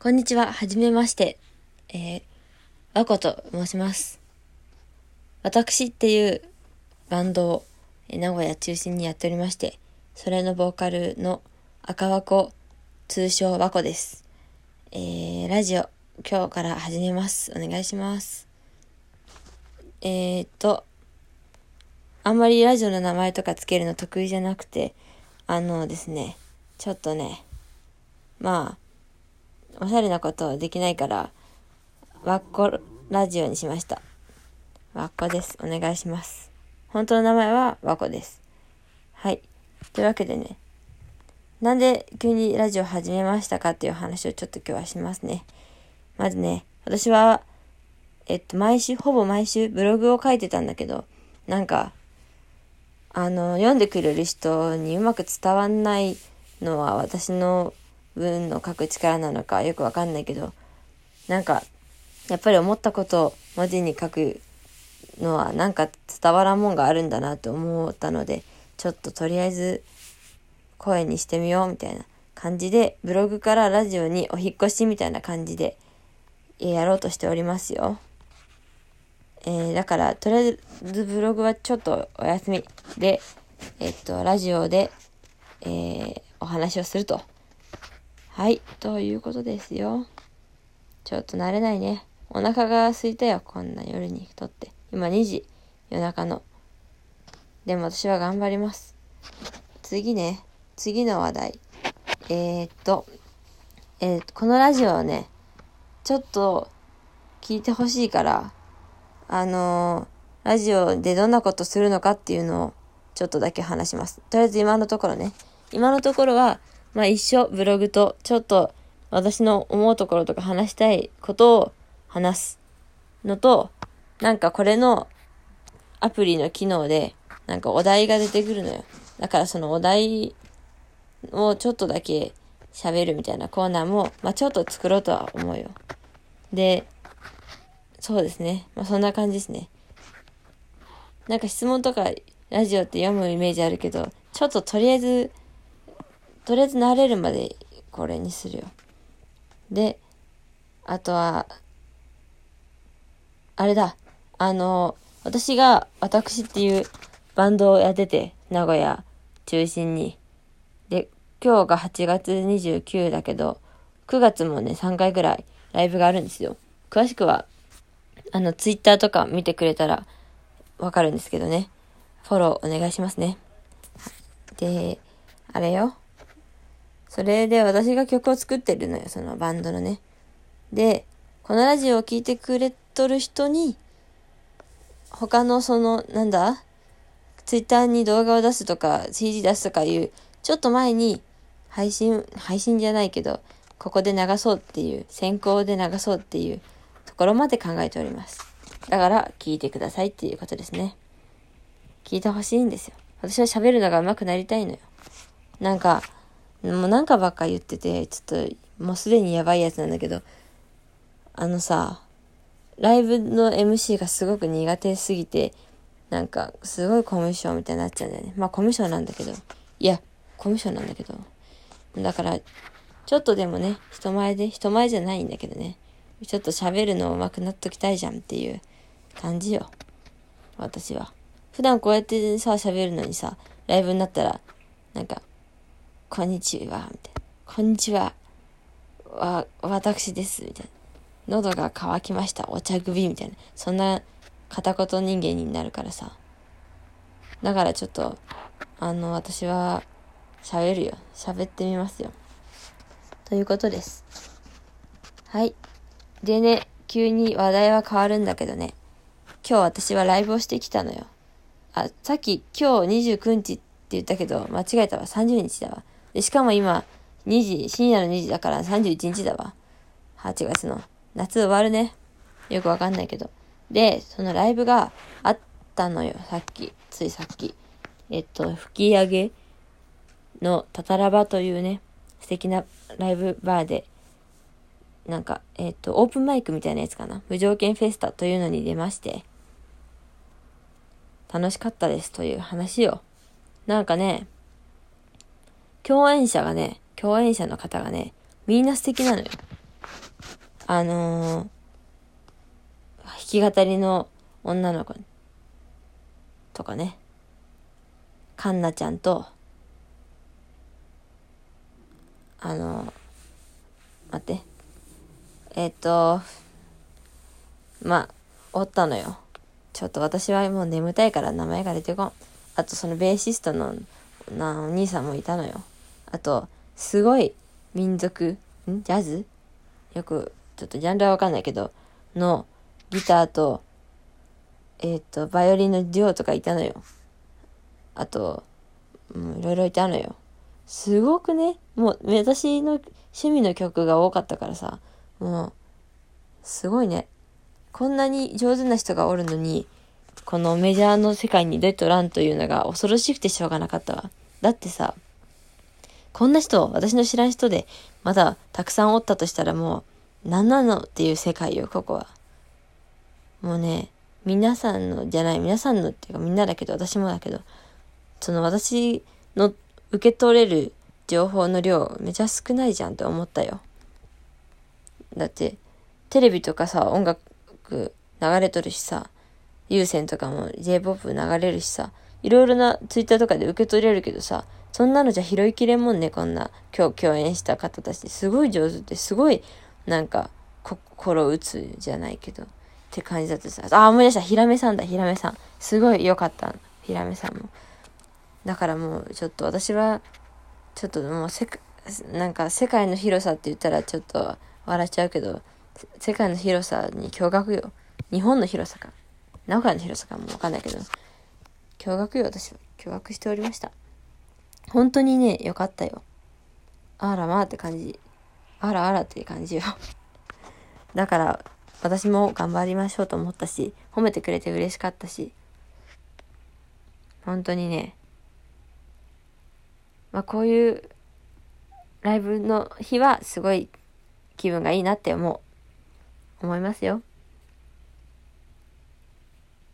こんにちは、はじめまして。えー、わこと申します。私っていうバンドをえ名古屋中心にやっておりまして、それのボーカルの赤わこ、通称わこです。えー、ラジオ、今日から始めます。お願いします。えーっと、あんまりラジオの名前とかつけるの得意じゃなくて、あのですね、ちょっとね、まあ、おしゃれなことはできないから、わっこラジオにしました。わっこです。お願いします。本当の名前はわこです。はい。というわけでね、なんで急にラジオ始めましたかっていう話をちょっと今日はしますね。まずね、私は、えっと、毎週、ほぼ毎週ブログを書いてたんだけど、なんか、あの、読んでくれる人にうまく伝わんないのは私の文の書く力なのかよくわかんないけど、なんか、やっぱり思ったことを文字に書くのはなんか伝わらんもんがあるんだなと思ったので、ちょっととりあえず声にしてみようみたいな感じで、ブログからラジオにお引越しみたいな感じでやろうとしておりますよ。えーだから、とりあえずブログはちょっとお休みで、えっと、ラジオで、えーお話をすると。はい、ということですよ。ちょっと慣れないね。お腹が空いたよ、こんな夜にとって。今2時、夜中の。でも私は頑張ります。次ね、次の話題。えー、っと、えーこのラジオをね、ちょっと聞いてほしいから、あのーラジオでどんなことするのかっていうのをちょっとだけ話します。とりあえず今のところね。今のところは、まあ一緒ブログとちょっと私の思うところとか話したいことを話すのと、なんかこれのアプリの機能でなんかお題が出てくるのよ。だからそのお題をちょっとだけ喋るみたいなコーナーも、まあちょっと作ろうとは思うよ。で、そうですね。まあそんな感じですね。なんか質問とかラジオって読むイメージあるけど、ちょっととりあえず、とりあえず慣れるまでこれにするよ。で、あとは、あれだ。あの、私が、私っていうバンドをやってて、名古屋中心に。で、今日が8月29だけど、9月もね、3回ぐらいライブがあるんですよ。詳しくは、あの、ツイッターとか見てくれたらわかるんですけどね。フォローお願いしますね。で、あれよ。それで私が曲を作ってるのよ、そのバンドのね。で、このラジオを聴いてくれとる人に、他のその、なんだツイッターに動画を出すとか、CD 出すとかいう、ちょっと前に配信、配信じゃないけど、ここで流そうっていう、先行で流そうっていうところまで考えております。だから、聞いてくださいっていうことですね。聞いてほしいんですよ。私は喋るのが上手くなりたいのよ。なんか、もうなんかばっか言ってて、ちょっと、もうすでにやばいやつなんだけど、あのさ、ライブの MC がすごく苦手すぎて、なんか、すごいコミュ障みたいになっちゃうんだよね。まあ、コミュ障なんだけど。いや、コミュ障なんだけど。だから、ちょっとでもね、人前で、人前じゃないんだけどね。ちょっと喋るの上手くなっときたいじゃんっていう感じよ。私は。普段こうやってさ、喋るのにさ、ライブになったら、なんか、こんにちは、みたいな。こんにちは。わ、私です、みたいな。喉が渇きました。お茶首、みたいな。そんな片言人間になるからさ。だからちょっと、あの、私は、喋るよ。喋ってみますよ。ということです。はい。でね、急に話題は変わるんだけどね。今日私はライブをしてきたのよ。あ、さっき今日29日って言ったけど、間違えたわ。30日だわ。で、しかも今、2時、深夜の2時だから31日だわ。8月の。夏終わるね。よくわかんないけど。で、そのライブがあったのよ。さっき。ついさっき。えっと、吹き上げのタタラバというね、素敵なライブバーで、なんか、えっと、オープンマイクみたいなやつかな。無条件フェスタというのに出まして、楽しかったですという話よ。なんかね、共演者がね、共演者の方がね、みんな素敵なのよ。あのー、弾き語りの女の子とかね、カンナちゃんと、あのー、待って、えっ、と、まあ、おったのよ。ちょっと私はもう眠たいから名前が出てこん。あとそのベーシストのなお兄さんもいたのよ。あと、すごい民族、ん？ジャズ？よく、ちょっとジャンルはわかんないけど、のギターと、えっ、ー、と、バイオリンのデュオとかいたのよ。あと、うん、いろいろいたのよ。すごくね、もう私の趣味の曲が多かったからさ、もう、すごいね。こんなに上手な人がおるのに、このメジャーの世界に出とらんというのが恐ろしくてしょうがなかったわ。だってさ、こんな人、私の知らん人で、まだたくさんおったとしたらもう、何なのっていう世界よ、ここは。もうね、皆さんの、じゃない、皆さんのっていうかみんなだけど、私もだけど、その私の受け取れる情報の量、めちゃ少ないじゃんって思ったよ。だって、テレビとかさ、音楽流れとるしさ、有線とかも J-POP 流れるしさ、いろいろなツイッターとかで受け取れるけどさ、そんなのじゃ拾いきれんもんね、こんな、今日共演した方たち。すごい上手で、すごい、なんか、心打つじゃないけど、って感じだってさ。あ、思い出した。ひらめさんだ、ひらめさん。すごい良かった。ひらめさんも。だからもう、ちょっと私は、ちょっともうせ、なんか世界の広さって言ったらちょっと笑っちゃうけど、世界の広さに驚愕よ。日本の広さか。名古屋の広さかもわかんないけど、驚愕よ、私は。驚愕しておりました。本当にね、よかったよ。あらまあって感じ。あらあらっていう感じよ。だから、私も頑張りましょうと思ったし、褒めてくれて嬉しかったし、本当にね、まあこういうライブの日はすごい気分がいいなって思う。思いますよ。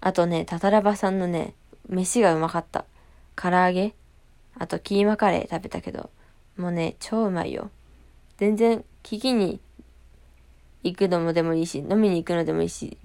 あとね、タタラバさんのね、飯がうまかった。唐揚げあとキーマカレー食べたけど、もうね、超うまいよ。全然、聞きに行くのもでもいいし、飲みに行くのでもいいし、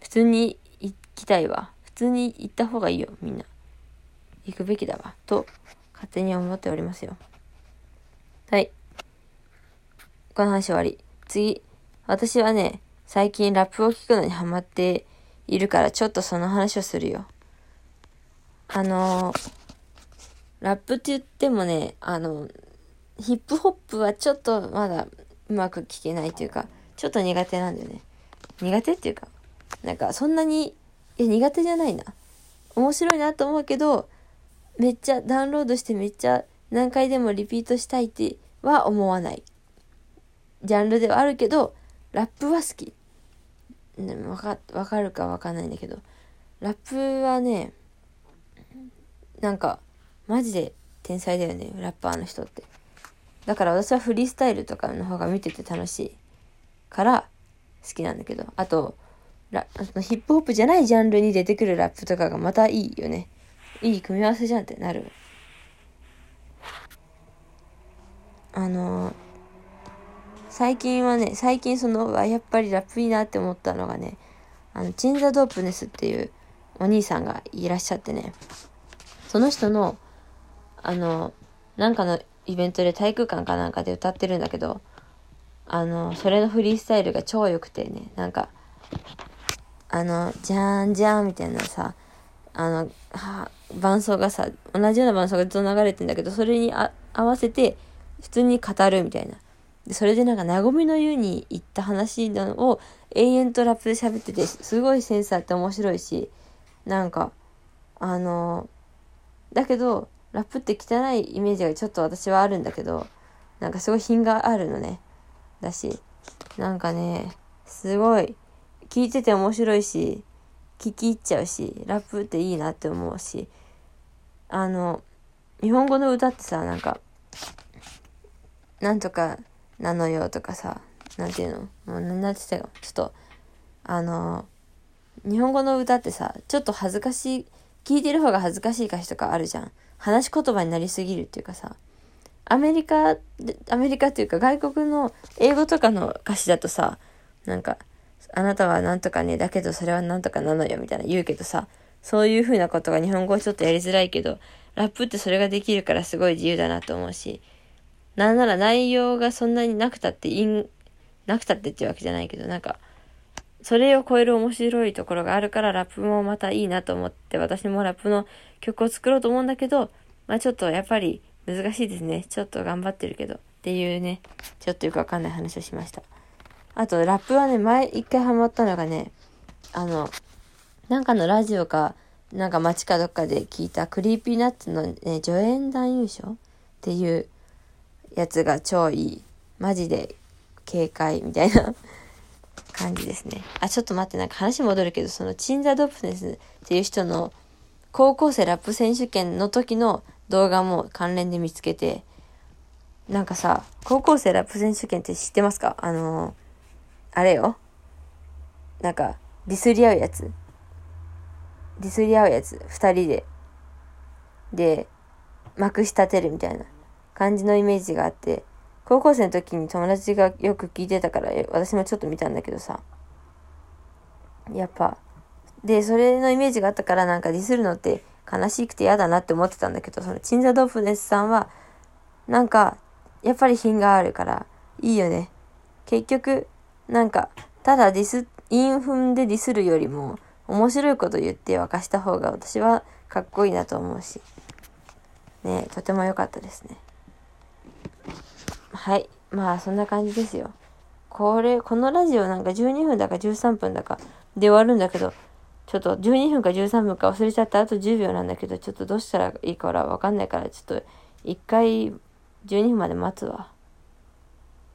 普通に行きたいわ。普通に行った方がいいよ、みんな。行くべきだわ。と、勝手に思っておりますよ。はい。この話終わり。次。私はね、最近ラップを聞くのにハマっているからちょっとその話をするよ。あの、ラップって言ってもね、あの、ヒップホップはちょっとまだうまく聞けないというか、ちょっと苦手なんだよね。苦手っていうか、なんかそんなに、いや苦手じゃないな。面白いなと思うけど、めっちゃダウンロードしてめっちゃ何回でもリピートしたいっては思わない。ジャンルではあるけど、ラップは好き。ね、わか、わかるかわかんないんだけど、ラップはね、なんか、マジで天才だよね、ラッパーの人って。だから私はフリースタイルとかの方が見てて楽しいから好きなんだけど、あと、ラヒップホップじゃないジャンルに出てくるラップとかがまたいいよね。いい組み合わせじゃんってなる。あの最近はね、最近その、やっぱりラップいいなって思ったのがね、あの、チンザドープネスっていうお兄さんがいらっしゃってね、その人の、あの、なんかのイベントで体育館かなんかで歌ってるんだけど、あの、それのフリースタイルが超良くてね、なんか、あの、じゃんじゃんみたいなさ、あの、は伴奏がさ、同じような伴奏がずっと流れてんだけど、それに合わせて普通に語るみたいな。で、それでなんか、和みの湯に行った話のを永遠とラップで喋ってて、すごいセンスあって面白いし、なんか、あの、だけど、ラップって汚いイメージがちょっと私はあるんだけど、なんかすごい品があるのね。だし、なんかね、すごい、聞いてて面白いし、聞き入っちゃうし、ラップっていいなって思うし、あの、日本語の歌ってさ、なんか、なんとか、なのよとかさ、なんていうの？もうなんて言ったか、ちょっと、あの、日本語の歌ってさ、ちょっと恥ずかしい、聞いてる方が恥ずかしい歌詞とかあるじゃん。話し言葉になりすぎるっていうかさ、アメリカ、アメリカっていうか外国の英語とかの歌詞だとさ、なんか、あなたはなんとかね、だけどそれはなんとかなのよみたいな言うけどさ、そういう風なことが日本語はちょっとやりづらいけど、ラップってそれができるからすごい自由だなと思うし、なんなら内容がそんなになくたっていいなくたってっていうわけじゃないけど、なんか、それを超える面白いところがあるからラップもまたいいなと思って私もラップの曲を作ろうと思うんだけど、まあちょっとやっぱり難しいですね。ちょっと頑張ってるけど。っていうね、ちょっとよくわかんない話をしました。あと、ラップはね、前一回ハマったのがね、あの、なんかのラジオか、なんか街かどっかで聞いた Creepy Nuts のね、助演男優賞っていうやつが超いい。マジで警戒みたいな 感じですね。あ、ちょっと待って、なんか話戻るけど、その鎮座DOPENESS っていう人の高校生ラップ選手権の時の動画も関連で見つけて、なんかさ、高校生ラップ選手権って知ってますか？あのー、あれよ。なんか、ディスり合うやつ。ディスり合うやつ。二人で。で、まくし立てるみたいな感じのイメージがあって、高校生の時に友達がよく聞いてたから、私もちょっと見たんだけどさ。やっぱ、で、それのイメージがあったからなんかディスるのって悲しくて嫌だなって思ってたんだけど、そのチンザドフネスさんは、なんか、やっぱり品があるから、いいよね。結局、なんか、ただディス、インフンでディスるよりも、面白いこと言って沸かした方が私はかっこいいなと思うし。ねとても良かったですね。はい。まあ、そんな感じですよ。これ、このラジオなんか12分だか13分だかで終わるんだけど、ちょっと12分か13分か忘れちゃったあと10秒なんだけど、ちょっとどうしたらいいかわかんないから、ちょっと一回12分まで待つわ。